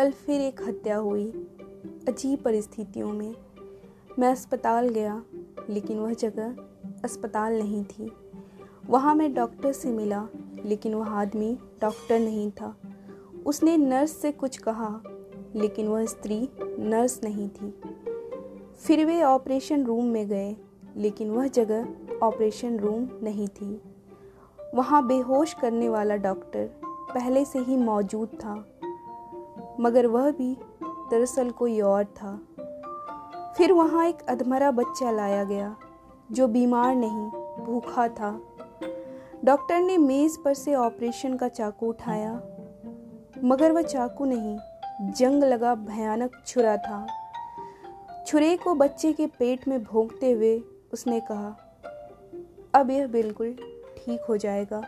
कल फिर एक हत्या हुई, अजीब परिस्थितियों में। मैं अस्पताल गया, लेकिन वह जगह अस्पताल नहीं थी। वहाँ मैं डॉक्टर से मिला, लेकिन वह आदमी डॉक्टर नहीं था। उसने नर्स से कुछ कहा, लेकिन वह स्त्री नर्स नहीं थी। फिर वे ऑपरेशन रूम में गए, लेकिन वह जगह ऑपरेशन रूम नहीं थी। वहाँ बेहोश करने वाला डॉक्टर पहले से ही मौजूद था। मगर वह भी दरअसल कोई और था। फिर वहाँ एक अधमरा बच्चा लाया गया, जो बीमार नहीं, भूखा था। डॉक्टर ने मेज़ पर से ऑपरेशन का चाकू उठाया, मगर वह चाकू नहीं, जंग लगा भयानक छुरा था। छुरे को बच्चे के पेट में भोंकते हुए उसने कहा, अब यह बिल्कुल ठीक हो जाएगा।